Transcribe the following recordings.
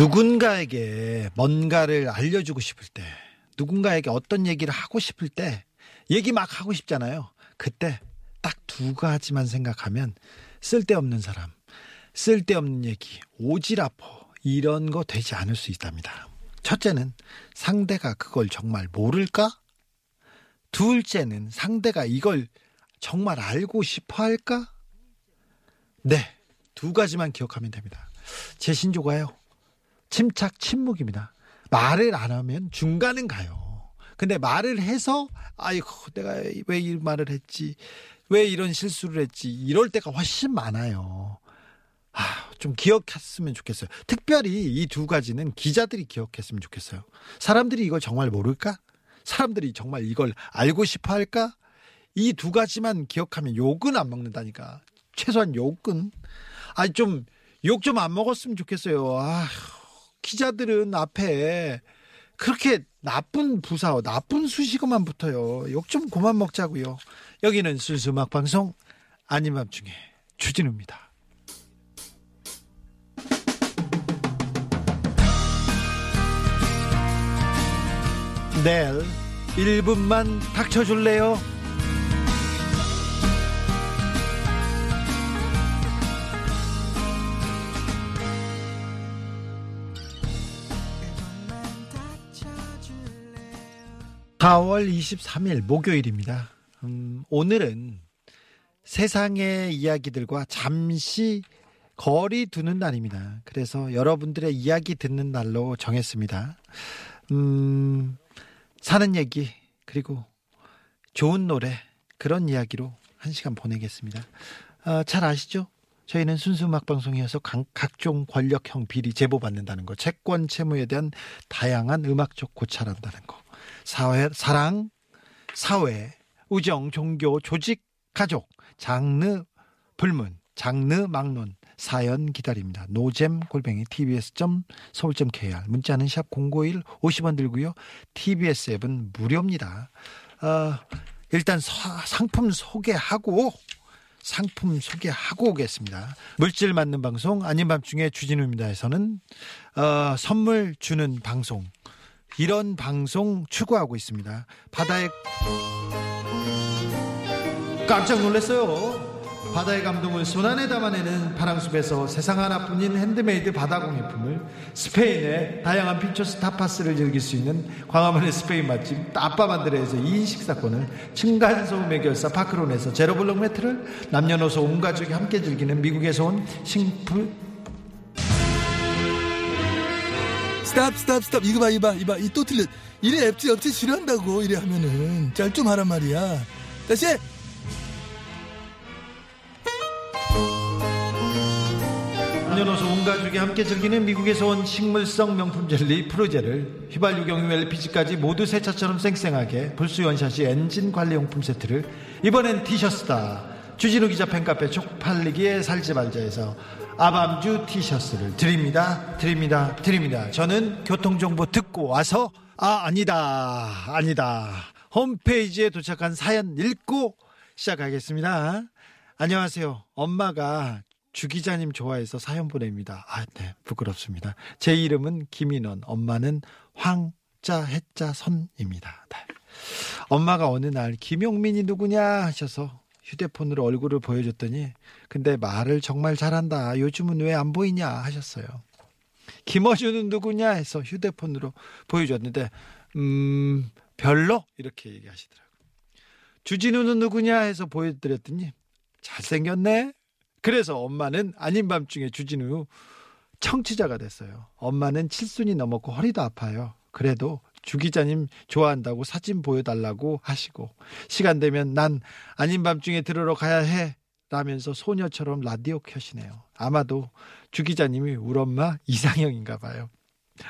누군가에게 뭔가를 알려주고 싶을 때, 누군가에게 어떤 얘기를 하고 싶을 때, 얘기 막 하고 싶잖아요. 그때 딱 두 가지만 생각하면 쓸데없는 사람, 쓸데없는 얘기, 오지라퍼, 이런 거 되지 않을 수 있답니다. 첫째는 상대가 그걸 정말 모를까? 둘째는 상대가 이걸 정말 알고 싶어 할까? 네, 두 가지만 기억하면 됩니다. 제 신조가요. 침착 침묵입니다. 말을 안 하면 중간은 가요. 근데 말을 해서 아이고 내가 왜 이 말을 했지 왜 이런 실수를 했지 이럴 때가 훨씬 많아요. 아, 좀 기억했으면 좋겠어요. 특별히 이 두 가지는 기자들이 기억했으면 좋겠어요. 사람들이 이걸 정말 모를까? 사람들이 정말 이걸 알고 싶어 할까? 이 두 가지만 기억하면 욕은 안 먹는다니까. 최소한 욕은. 아, 좀, 욕 좀 안 먹었으면 좋겠어요. 아, 기자들은 앞에 그렇게 나쁜 부사와 나쁜 수식어만 붙어요. 욕 좀 그만 먹자고요. 여기는 순수 음악 방송 아닌 밤중에 주진우입니다. 내일 1분만 닥쳐줄래요? 사월 23일 목요일입니다. 음, 오늘은 세상의 이야기들과 잠시 거리 두는 날입니다. 그래서 여러분들의 이야기 듣는 날로 정했습니다. 음, 사는 얘기, 그리고 좋은 노래, 그런 이야기로 한 시간 보내겠습니다. 아, 잘 아시죠? 저희는 순수 음악 방송이어서 각- 각종 권력형 비리 제보 받는다는 거, 채권 채무에 대한 다양한 음악적 고찰한다는 거, 사회 사랑, 사회, 우정, 종교, 조직, 가족, 장르, 불문, 장르 막론 사연 기다립니다. 노잼 골뱅이 tbs.서울.kr 문자는 샵 091 50원 들고요. TBS 앱은 무료입니다. 어, 일단 사- 상품 소개하고 상품 소개하고 오겠습니다. 물질 맞는 방송 아닌 밤중에 주진우입니다에서는 어, 선물 주는 방송 이런 방송 추구하고 있습니다. 바다에 깜짝 놀랐어요. 바다의 감동을 손안에 담아내는 파랑숲에서 세상 하나뿐인 핸드메이드 바다 공예품을 스페인의 다양한 핀초스 타파스를 즐길 수 있는 광화문의 스페인 맛집 따빠만드레에서 2인 식사권을 층간소음의 결사 파크론에서 제로블록 매트를 남녀노소 온 가족이 함께 즐기는 미국에서 온 싱플 stop stop stop. 이거 봐 이거 봐 이거 봐이 또 틀려. 이래 앱지 업체 싫어한다고 이래 하면은. 잘 좀 하란 말이야. 다시! 해. 남녀노소 온 가족이 함께 즐기는 미국에서 온 식물성 명품 젤리 프로제를 휘발유 경유 LPG까지 모두 새 차처럼 쌩쌩하게 불수 원샷이 엔진 관리용품 세트를 이번엔 티셔츠다 주진우 기자 팬카페 쪽팔리기에 살지 말자에서 아밤주 티셔츠를 드립니다. 드립니다. 드립니다. 저는 교통정보 듣고 와서 아 아니다. 아니다. 홈페이지에 도착한 사연 읽고 시작하겠습니다. 안녕하세요. 엄마가 주 기자님 좋아해서 사연 보냅니다. 아, 네, 부끄럽습니다. 제 이름은 김인원, 엄마는 황자 해자 선입니다. 네. 엄마가 어느 날 김용민이 누구냐 하셔서 휴대폰으로 얼굴을 보여줬더니 근데 말을 정말 잘한다. 요즘은 왜 안 보이냐 하셨어요. 김어준은 누구냐 해서 휴대폰으로 보여줬는데 음 별로 이렇게 얘기하시더라고요. 주진우는 누구냐 해서 보여드렸더니 잘생겼네. 그래서 엄마는 아닌 밤중에 주진우 청취자가 됐어요. 엄마는 칠순이 넘었고 허리도 아파요. 그래도 주 기자님 좋아한다고 사진 보여달라고 하시고 시간 되면 난 아닌 밤중에 들으러 가야 해 라면서 소녀처럼 라디오 켜시네요. 아마도 주 기자님이 우리 엄마 이상형인가 봐요.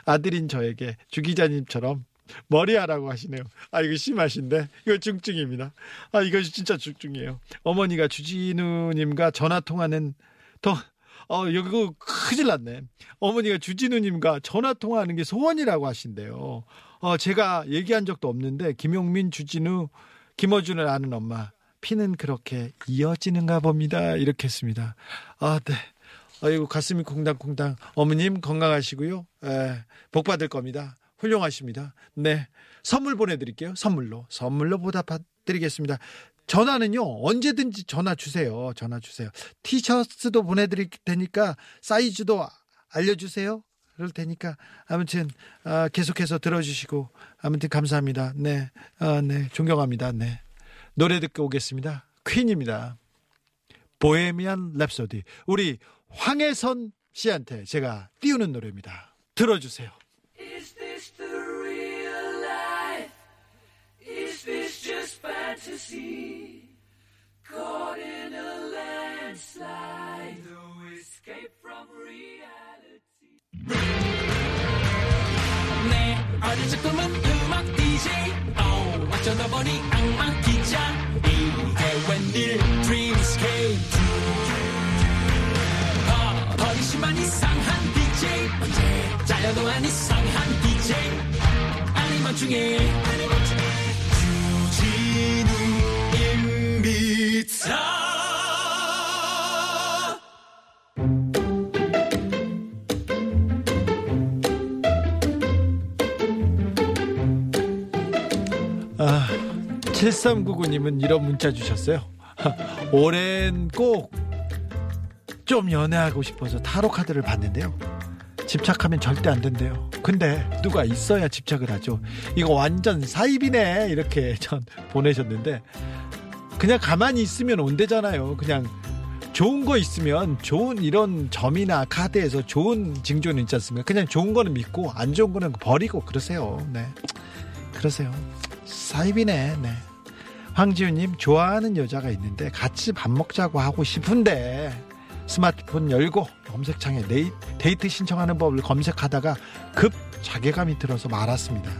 아들인 저에게 주 기자님처럼 머리하라고 하시네요. 아 이거 심하신데 이거 중증입니다. 아 이거 진짜 중증이에요. 어머니가 주진우님과 전화 통화는 더 어, 이거 큰일 났네. 어머니가 주진우님과 전화 통화하는 게 소원이라고 하신대요. 어, 제가 얘기한 적도 없는데, 김용민, 주진우, 김어준을 아는 엄마, 피는 그렇게 이어지는가 봅니다. 이렇게 했습니다. 아, 네. 아이고, 가슴이 콩당콩당. 어머님 건강하시고요. 에, 복 받을 겁니다. 훌륭하십니다. 네. 선물 보내드릴게요. 선물로. 선물로 보답드리겠습니다. 전화는요, 언제든지 전화 주세요. 전화 주세요. 티셔츠도 보내드릴 테니까 사이즈도 알려주세요. 그럴 테니까 아무튼 아, 계속해서 들어주시고 아무튼 감사합니다. 네, 아, 네, 존경합니다. 네, 노래 듣고 오겠습니다. 퀸입니다. 보헤미안 랩소디. 우리 황혜선 씨한테 제가 띄우는 노래입니다. 들어주세요. Is this the real life? Is this just fantasy? Caught in a landslide, no escape from reality. 내 어린 적 꿈은 음악 DJ oh, 어쩌다 보니 악마 기자. 이게 웬일? Dreamscape 어, 버리시만 이상한 DJ 잘려도 안 이상한 DJ 아니면 중에 7399님은 이런 문자 주셨어요. 올해는 꼭 좀 연애하고 싶어서 타로 카드를 봤는데요. 집착하면 절대 안 된대요. 근데 누가 있어야 집착을 하죠. 이거 완전 사입이네. 이렇게 전 보내셨는데 그냥 가만히 있으면 온대잖아요. 그냥 좋은 거 있으면 좋은 이런 점이나 카드에서 좋은 징조는 있지 않습니까? 그냥 좋은 거는 믿고 안 좋은 거는 버리고 그러세요. 네. 그러세요. 사입이네. 네. 황지우님 좋아하는 여자가 있는데 같이 밥 먹자고 하고 싶은데 스마트폰 열고 검색창에 네이, 데이트 신청하는 법을 검색하다가 급 자괴감이 들어서 말았습니다.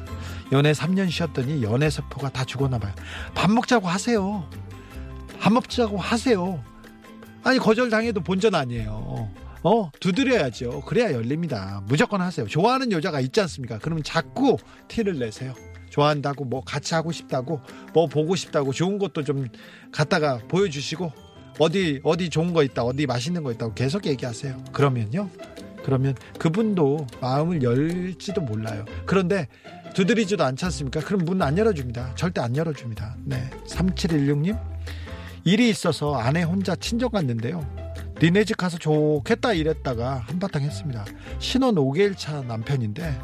연애 3년 쉬었더니 연애 세포가 다 죽었나 봐요. 밥 먹자고 하세요. 밥 먹자고 하세요. 아니 거절 당해도 본전 아니에요. 어 두드려야죠. 그래야 열립니다. 무조건 하세요. 좋아하는 여자가 있지 않습니까? 그러면 자꾸 티를 내세요. 좋아한다고 뭐 같이 하고 싶다고 뭐 보고 싶다고 좋은 것도 좀 갖다가 보여주시고 어디 어디 좋은 거 있다 어디 맛있는 거 있다고 계속 얘기하세요. 그러면요. 그러면 그분도 마음을 열지도 몰라요. 그런데 두드리지도 않지 않습니까? 그럼 문 안 열어줍니다. 절대 안 열어줍니다. 네. 3716님. 일이 있어서 아내 혼자 친정 갔는데요. 니네 집 가서 좋겠다 이랬다가 한바탕 했습니다. 신혼 5개월 차 남편인데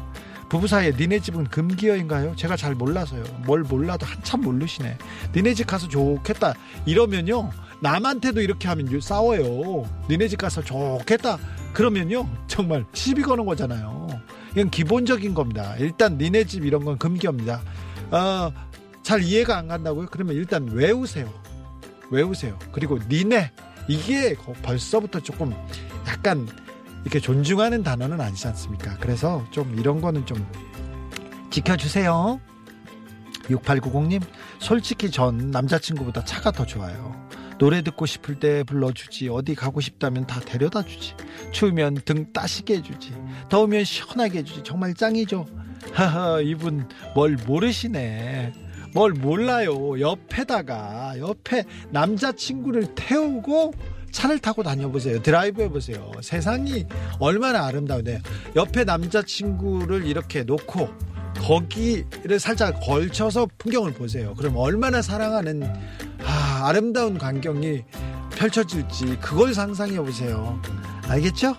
부부 사이에 니네 집은 금기어인가요? 제가 잘 몰라서요. 뭘 몰라도 한참 모르시네. 니네 집 가서 좋겠다 이러면요. 남한테도 이렇게 하면 싸워요. 니네 집 가서 좋겠다. 그러면요. 정말 시비 거는 거잖아요. 이건 기본적인 겁니다. 일단 니네 집 이런 건 금기어입니다. 어, 잘 이해가 안 간다고요? 그러면 일단 외우세요. 외우세요. 그리고 니네 이게 벌써부터 조금 약간 이렇게 존중하는 단어는 아니지 않습니까? 그래서 좀 이런 거는 좀 지켜주세요. 6890님, 솔직히 전 남자친구보다 차가 더 좋아요. 노래 듣고 싶을 때 불러주지, 어디 가고 싶다면 다 데려다 주지, 추우면 등 따시게 해주지, 더우면 시원하게 해주지, 정말 짱이죠. 하하, 이분 뭘 모르시네. 뭘 몰라요. 옆에다가, 옆에 남자친구를 태우고 차를 타고 다녀보세요. 드라이브 해보세요. 세상이 얼마나 아름다운데. 옆에 남자친구를 이렇게 놓고 거기를 살짝 걸쳐서 풍경을 보세요. 그럼 얼마나 사랑하는 아, 아름다운 광경이 펼쳐질지 그걸 상상해 보세요. 알겠죠?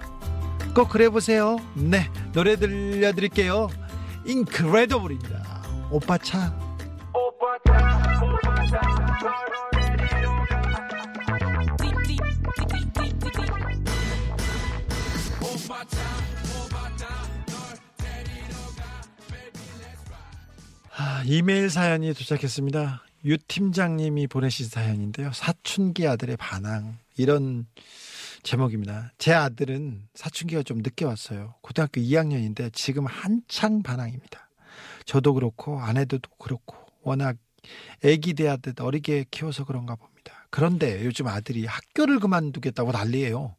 꼭 그래 보세요. 네, 노래 들려드릴게요. 인크레더블입니다. 오빠 차. 아, 이메일 사연이 도착했습니다. 유 팀장님이 보내신 사연인데요. 사춘기 아들의 반항. 이런 제목입니다. 제 아들은 사춘기가 좀 늦게 왔어요. 고등학교 2학년인데 지금 한창 반항입니다. 저도 그렇고 아내도 그렇고 워낙 애기 대하듯 어리게 키워서 그런가 봅니다. 그런데 요즘 아들이 학교를 그만두겠다고 난리예요.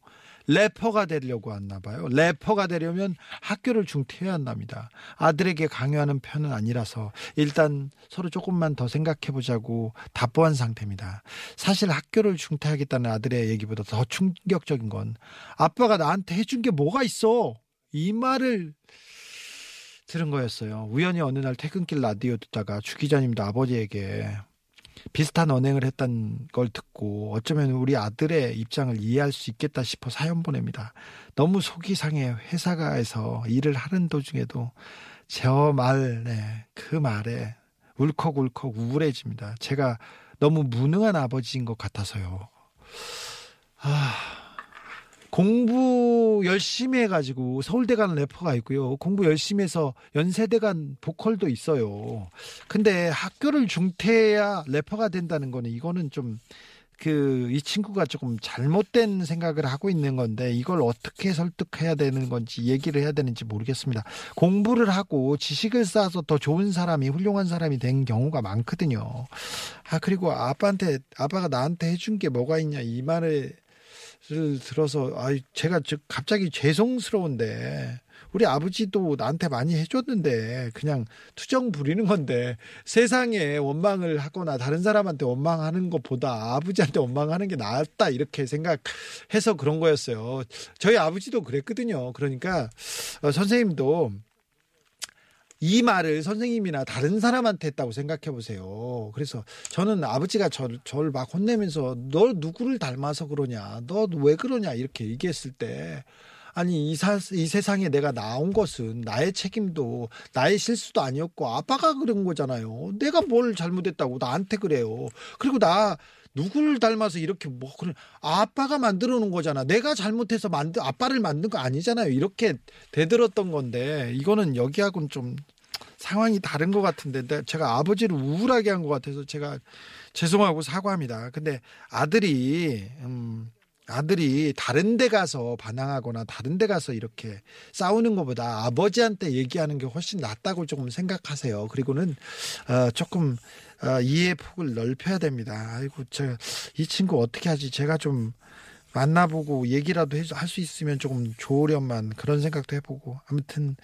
래퍼가 되려고 왔나 봐요. 래퍼가 되려면 학교를 중퇴해야 한답니다. 아들에게 강요하는 편은 아니라서 일단 서로 조금만 더 생각해 보자고 답보한 상태입니다. 사실 학교를 중퇴하겠다는 아들의 얘기보다 더 충격적인 건 아빠가 나한테 해준 게 뭐가 있어? 이 말을 들은 거였어요. 우연히 어느 날 퇴근길 라디오 듣다가 주 기자님도 아버지에게 비슷한 언행을 했던 걸 듣고 어쩌면 우리 아들의 입장을 이해할 수 있겠다 싶어 사연 보냅니다. 너무 속이 상해 회사가에서 일을 하는 도중에도 저 말에 그 말에 울컥울컥 우울해집니다. 제가 너무 무능한 아버지인 것 같아서요. 아, 공부 열심히 해가지고 서울대 가는 래퍼가 있고요. 공부 열심히 해서 연세대 간 보컬도 있어요. 근데 학교를 중퇴해야 래퍼가 된다는 거는 이거는 좀 그 이 친구가 조금 잘못된 생각을 하고 있는 건데 이걸 어떻게 설득해야 되는 건지 얘기를 해야 되는지 모르겠습니다. 공부를 하고 지식을 쌓아서 더 좋은 사람이 훌륭한 사람이 된 경우가 많거든요. 아 그리고 아빠한테 아빠가 나한테 해준 게 뭐가 있냐 이 말을 들어서 아 제가 저 갑자기 죄송스러운데 우리 아버지도 나한테 많이 해줬는데 그냥 투정 부리는 건데 세상에 원망을 하거나 다른 사람한테 원망하는 것보다 아버지한테 원망하는 게 낫다 이렇게 생각해서 그런 거였어요. 저희 아버지도 그랬거든요. 그러니까 어, 선생님도 이 말을 선생님이나 다른 사람한테 했다고 생각해 보세요. 그래서 저는 아버지가 저를, 저를 막 혼내면서 너 누구를 닮아서 그러냐, 너 왜 그러냐 이렇게 얘기했을 때 아니 이, 사, 이 세상에 내가 나온 것은 나의 책임도 나의 실수도 아니었고 아빠가 그런 거잖아요. 내가 뭘 잘못했다고 나한테 그래요. 그리고 나 누구를 닮아서 이렇게 뭐 그런 아빠가 만들어 놓은 거잖아. 내가 잘못해서 만든 아빠를 만든 거 아니잖아요. 이렇게 대들었던 건데 이거는 여기하고는 좀 상황이 다른 것 같은데 내- 제가 아버지를 우울하게 한 것 같아서 제가 죄송하고 사과합니다. 근데 아들이 음 아들이 다른 데 가서 반항하거나 다른 데 가서 이렇게 싸우는 것보다 아버지한테 얘기하는 게 훨씬 낫다고 조금 생각하세요. 그리고는 어, 조금 어, 이해 폭을 넓혀야 됩니다. 아이고 저이 친구 어떻게 하지? 제가 좀 만나보고 얘기라도 할 수 있으면 조금 좋으련만 그런 생각도 해보고 아무튼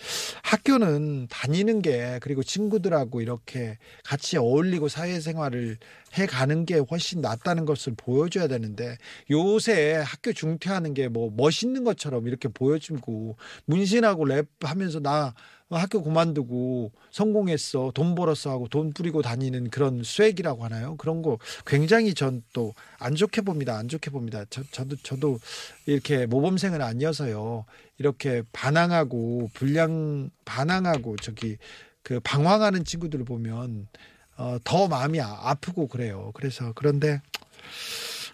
학교는 다니는 게 그리고 친구들하고 이렇게 같이 어울리고 사회생활을 해가는 게 훨씬 낫다는 것을 보여줘야 되는데 요새 학교 중퇴하는 게 뭐 멋있는 것처럼 이렇게 보여주고 문신하고 랩하면서 나 학교 그만두고 성공했어. 돈 벌었어 하고 돈 뿌리고 다니는 그런 swag이라고 하나요? 그런 거 굉장히 전 또 안 좋게 봅니다. 안 좋게 봅니다. 저, 저도 저도 이렇게 모범생은 아니어서요. 이렇게 반항하고 불량 반항하고 저기 그 방황하는 친구들을 보면 어, 더 마음이 아- 아프고 그래요. 그래서 그런데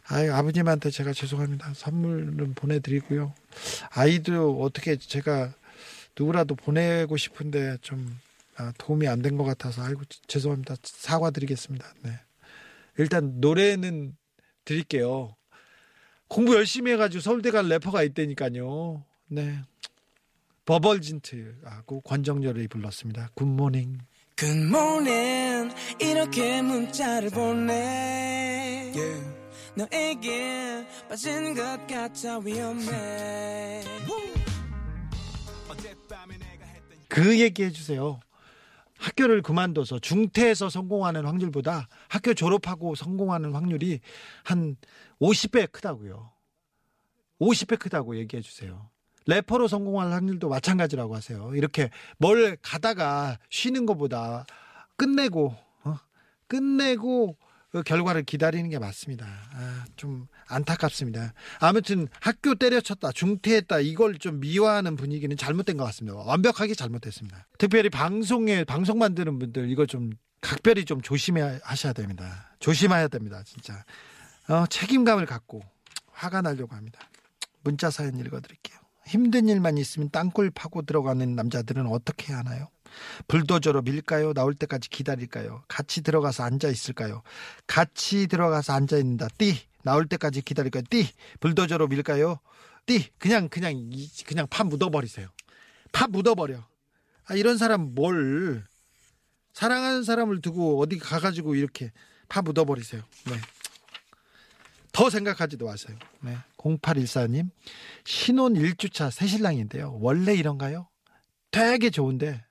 아유, 아버님한테 제가 죄송합니다. 선물은 보내드리고요. 아이도 어떻게 제가 누구라도 보내고 싶은데 좀 아, 도움이 안 된 것 같아서 아이고 죄송합니다. 사과드리겠습니다. 네. 일단 노래는 드릴게요. 공부 열심히 해가지고 서울대 간 래퍼가 있다니까요. 네. 버벌진트하고 권정열이 불렀습니다. 굿모닝. 굿모닝 이렇게 문자를 보내 너에게 빠진 것 같아 위험해 그 얘기 해 주세요. 학교를 그만둬서 중퇴해서 성공하는 확률보다 학교 졸업하고 성공하는 확률이 한 50배 크다고요. 50배 크다고 얘기해 주세요. 래퍼로 성공할 확률도 마찬가지라고 하세요. 이렇게 뭘 가다가 쉬는 것보다 끝내고 어? 끝내고 그 결과를 기다리는 게 맞습니다. 아, 좀 안타깝습니다. 아무튼 학교 때려쳤다, 중퇴했다 이걸 좀 미화하는 분위기는 잘못된 것 같습니다. 완벽하게 잘못됐습니다. 특별히 방송에 방송 만드는 분들 이거 좀 각별히 좀 조심하셔야 됩니다. 조심해야 됩니다, 진짜. 어, 책임감을 갖고 화가 나려고 합니다. 문자 사연 읽어드릴게요. 힘든 일만 있으면 땅굴 파고 들어가는 남자들은 어떻게 하나요? 불도저로 밀까요? 나올 때까지 기다릴까요? 같이 들어가서 앉아 있을까요? 같이 들어가서 앉아 있는다. 띠 나올 때까지 기다릴까요? 띠 불도저로 밀까요? 띠 그냥 그냥 이- 그냥 파 묻어버리세요. 파 묻어버려. 아, 이런 사람 뭘 사랑하는 사람을 두고 어디 가가지고 이렇게 파 묻어버리세요. 네. 더 생각하지도 마세요. 네. 0814님 신혼 1주차 새신랑인데요. 원래 이런가요? 되게 좋은데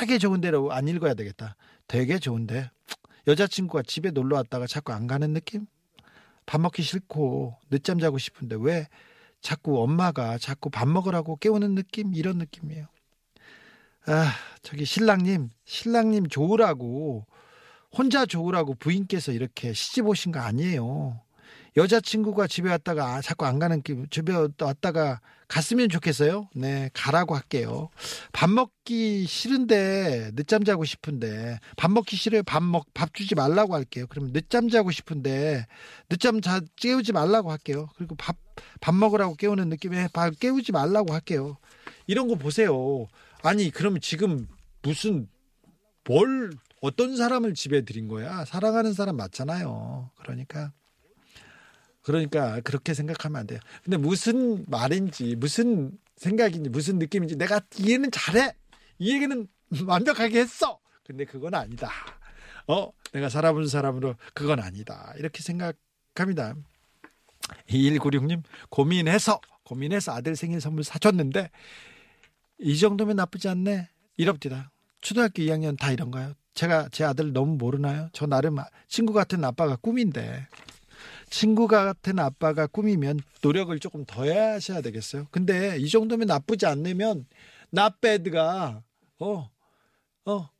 되게 좋은데로 안 읽어야 되겠다. 되게 좋은데 여자친구가 집에 놀러 왔다가 자꾸 안 가는 느낌? 밥 먹기 싫고 늦잠 자고 싶은데 왜 자꾸 엄마가 자꾸 밥 먹으라고 깨우는 느낌? 이런 느낌이에요. 아, 저기 신랑님, 신랑님 좋으라고 혼자 좋으라고 부인께서 이렇게 시집 오신 거 아니에요. 여자친구가 집에 왔다가 아, 자꾸 안 가는 기분, 집에 왔다가 갔으면 좋겠어요. 네, 가라고 할게요. 밥 먹기 싫은데 늦잠 자고 싶은데 밥 먹기 싫어요. 밥 먹 밥 주지 말라고 할게요. 그러면 늦잠 자고 싶은데 늦잠 자 깨우지 말라고 할게요. 그리고 밥 밥 먹으라고 깨우는 느낌에 밥 깨우지 말라고 할게요. 이런 거 보세요. 아니 그러면 지금 무슨 뭘 어떤 사람을 집에 들인 거야? 사랑하는 사람 맞잖아요. 그러니까 그러니까 그렇게 생각하면 안 돼요. 근데 무슨 말인지 무슨 생각인지 무슨 느낌인지 내가 이해는 잘해. 이 얘기는 완벽하게 했어. 근데 그건 아니다. 어, 내가 살아본 사람으로 그건 아니다. 이렇게 생각합니다. 2196님 고민해서 고민해서 아들 생일 선물 사줬는데 이 정도면 나쁘지 않네. 이럽디다. 초등학교 2학년 다 이런가요? 제가 제 아들 너무 모르나요? 저 나름 친구 같은 아빠가 꿈인데 친구 같은 아빠가 꿈이면 노력을 조금 더 하셔야 되겠어요. 근데 이 정도면 나쁘지 않으면 not bad가 어, 어,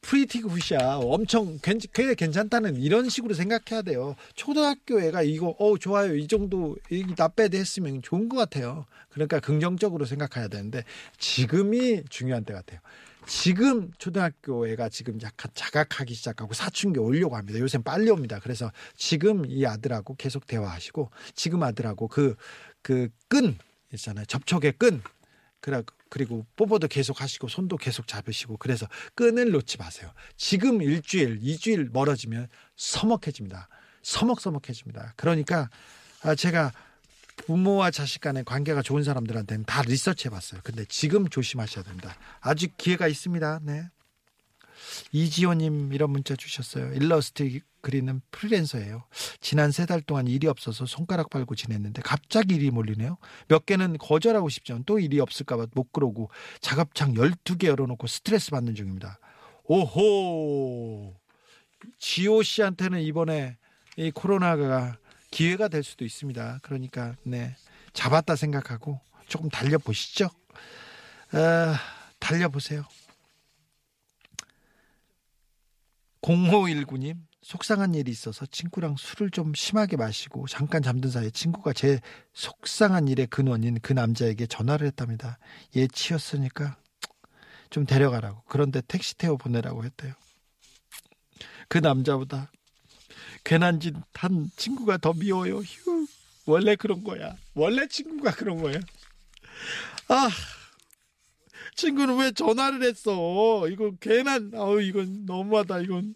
pretty good이야. 엄청 괜, 꽤 괜찮다는 이런 식으로 생각해야 돼요. 초등학교 애가 이거 어 좋아요. 이 정도 이 not bad 했으면 좋은 것 같아요. 그러니까 긍정적으로 생각해야 되는데 지금이 중요한 때 같아요. 지금 초등학교 애가 지금 약간 자각하기 시작하고 사춘기 오려고 합니다. 요새 빨리 옵니다. 그래서 지금 이 아들하고 계속 대화하시고 지금 아들하고 그 그 끈 있잖아요. 접촉의 끈 그리고 뽀뽀도 계속 하시고 손도 계속 잡으시고 그래서 끈을 놓지 마세요. 지금 일주일, 이주일 멀어지면 서먹해집니다. 서먹서먹해집니다. 그러니까 아, 제가 부모와 자식 간의 관계가 좋은 사람들한테는 다 리서치 해 봤어요. 근데 지금 조심하셔야 됩니다. 아직 기회가 있습니다. 네. 이지호님 이런 문자 주셨어요. 일러스트 그리는 프리랜서예요. 지난 세 달 동안 일이 없어서 손가락 빨고 지냈는데 갑자기 일이 몰리네요. 몇 개는 거절하고 싶지만 또 일이 없을까봐 못 그러고 작업창 12개 열어놓고 스트레스 받는 중입니다. 오호! 지호 씨한테는 이번에 이 코로나가 기회가 될 수도 있습니다. 그러니까 네 잡았다 생각하고 조금 달려 보시죠. 아, 달려 보세요. 0519님 속상한 일이 있어서 친구랑 술을 좀 심하게 마시고 잠깐 잠든 사이에 친구가 제 속상한 일의 근원인 그 남자에게 전화를 했답니다. 얘 치였으니까 좀 데려가라고. 그런데 택시 태워 보내라고 했대요. 그 남자보다 괜한 짓 한 친구가 더 미워요. 휴. 원래 그런 거야. 원래 친구가 그런 거야. 아. 친구는 왜 전화를 했어? 이거 괜한 아우 이건 너무하다 이건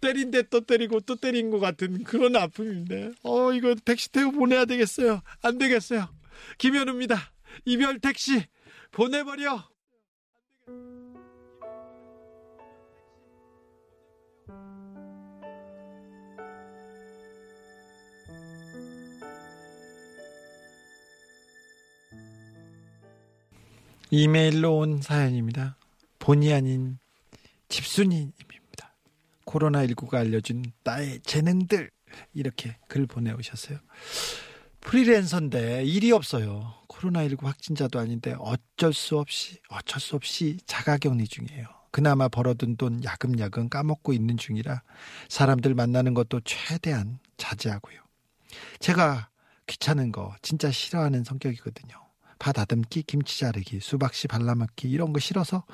때린데 또 때리고 또 때린 것 같은 그런 아픔인데 어 이거 택시 태워 보내야 되겠어요 안 되겠어요 김현우입니다 이별 택시 보내버려 이메일로 온 사연입니다. 본의 아닌 집순이님입니다. 코로나19가 알려준 나의 재능들 이렇게 글 보내오셨어요. 프리랜서인데 일이 없어요. 코로나19 확진자도 아닌데 어쩔 수 없이 어쩔 수 없이 자가격리 중이에요. 그나마 벌어둔 돈 야금야금 까먹고 있는 중이라 사람들 만나는 것도 최대한 자제하고요. 제가 귀찮은 거 진짜 싫어하는 성격이거든요. 파 다듬기, 김치 자르기, 수박씨 발라먹기 이런 거 싫어서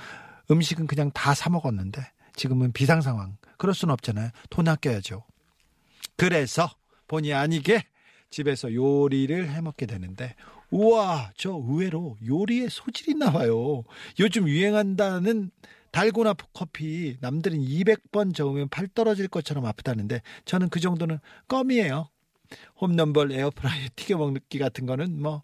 음식은 그냥 다 사 먹었는데 지금은 비상 상황. 그럴 수는 없잖아요. 돈 아껴야죠. 그래서 본의 아니게 집에서 요리를 해 먹게 되는데 우와 저 의외로 요리에 소질이 나와요. 요즘 유행한다는 달고나 커피 남들은 200번 저으면 팔 떨어질 것처럼 아프다는데 저는 그 정도는 껌이에요. 홈런볼 에어프라이어 튀겨 먹기 같은 거는 뭐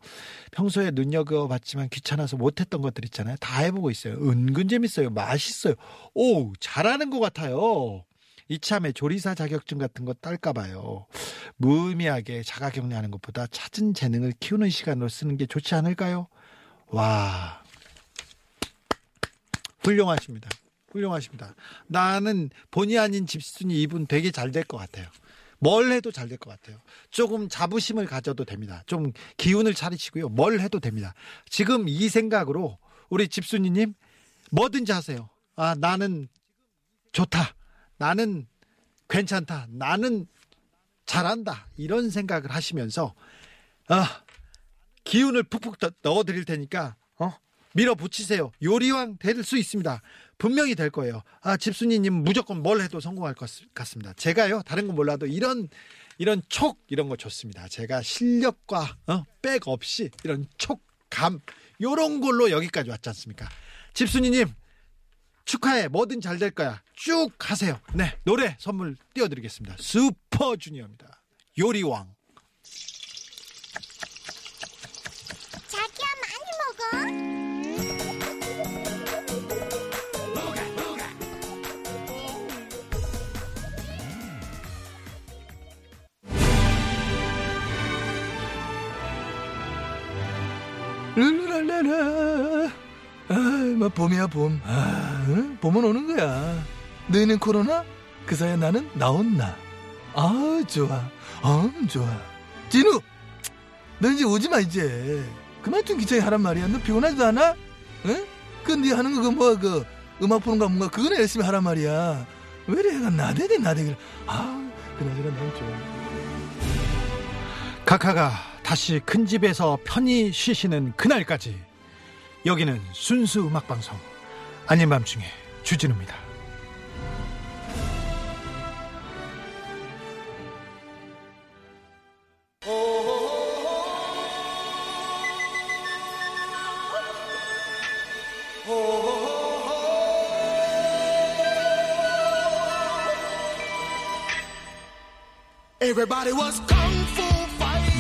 평소에 눈여겨봤지만 귀찮아서 못했던 것들 있잖아요. 다 해보고 있어요. 은근 재밌어요. 맛있어요. 오 잘하는 것 같아요. 이참에 조리사 자격증 같은 거 딸까 봐요. 무의미하게 자가격리하는 것보다 찾은 재능을 키우는 시간으로 쓰는 게 좋지 않을까요? 와 훌륭하십니다. 훌륭하십니다. 나는 본의 아닌 집순이 이분 되게 잘 될 것 같아요. 뭘 해도 잘 될 것 같아요. 조금 자부심을 가져도 됩니다. 좀 기운을 차리시고요. 뭘 해도 됩니다. 지금 이 생각으로 우리 집순이님 뭐든지 하세요. 아, 나는 좋다. 나는 괜찮다. 나는 잘한다. 이런 생각을 하시면서, 아, 기운을 푹푹 더- 넣어 드릴 테니까, 어? 밀어붙이세요. 요리왕 될 수 있습니다. 분명히 될 거예요. 아, 집순이님 무조건 뭘 해도 성공할 것 같습니다. 제가요, 다른 건 몰라도 이런, 이런 촉, 이런 거 좋습니다. 제가 실력과, 어, 백 없이 이런 촉 감, 요런 걸로 여기까지 왔지 않습니까? 집순이님, 축하해. 뭐든 잘 될 거야. 쭉 하세요. 네, 노래 선물 띄워드리겠습니다. 슈퍼주니어입니다. 요리왕. 아, 뭐 봄이야 봄. 아, 응? 봄은 오는 거야. 너희는 코로나? 그 사이에 나는 나온나. 아, 좋아. 어, 좋아. 진우, 너 이제 오지 마 이제. 그만 좀 귀찮게 하란 말이야. 너 피곤하지도 않아? 응? 그네 하는 거 그 뭐야 그 음악 보는 거 뭔가 그거는 열심히 하란 말이야. 왜 이래 얘가 나대대 나대기를. 아, 그나저나 난 좀. 카카가 다시 큰 집에서 편히 쉬시는 그날까지 여기는 순수 음악 방송 아닌 밤중에 주진우입니다.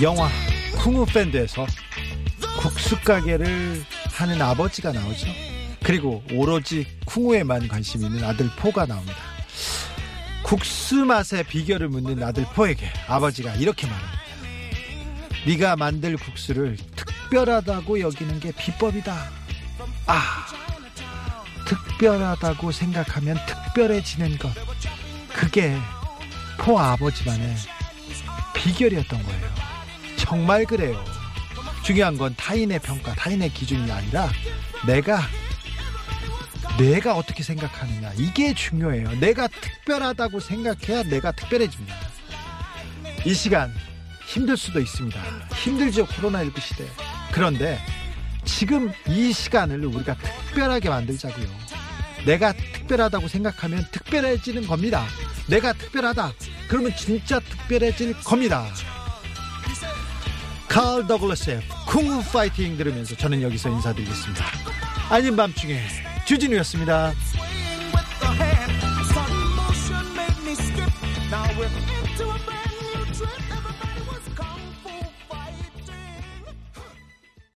영화 쿵우 밴드에서 국수 가게를 하는 아버지가 나오죠. 그리고 오로지 쿵우에만 관심 있는 아들 포가 나옵니다. 국수 맛의 비결을 묻는 아들 포에게 아버지가 이렇게 말합니다. 네가 만들 국수를 특별하다고 여기는 게 비법이다. 아, 특별하다고 생각하면 특별해지는 것. 그게 포 아버지만의 비결이었던 거예요. 정말 그래요. 중요한 건 타인의 평가, 타인의 기준이 아니라 내가 내가 어떻게 생각하느냐 이게 중요해요. 내가 특별하다고 생각해야 내가 특별해집니다. 이 시간 힘들 수도 있습니다. 힘들죠 코로나19 시대. 그런데 지금 이 시간을 우리가 특별하게 만들자고요. 내가 특별하다고 생각하면 특별해지는 겁니다. 내가 특별하다. 그러면 진짜 특별해질 겁니다. 칼 더글러스의 쿵후 파이팅 들으면서 저는 여기서 인사드리겠습니다. 아닌 밤중에 주진우였습니다.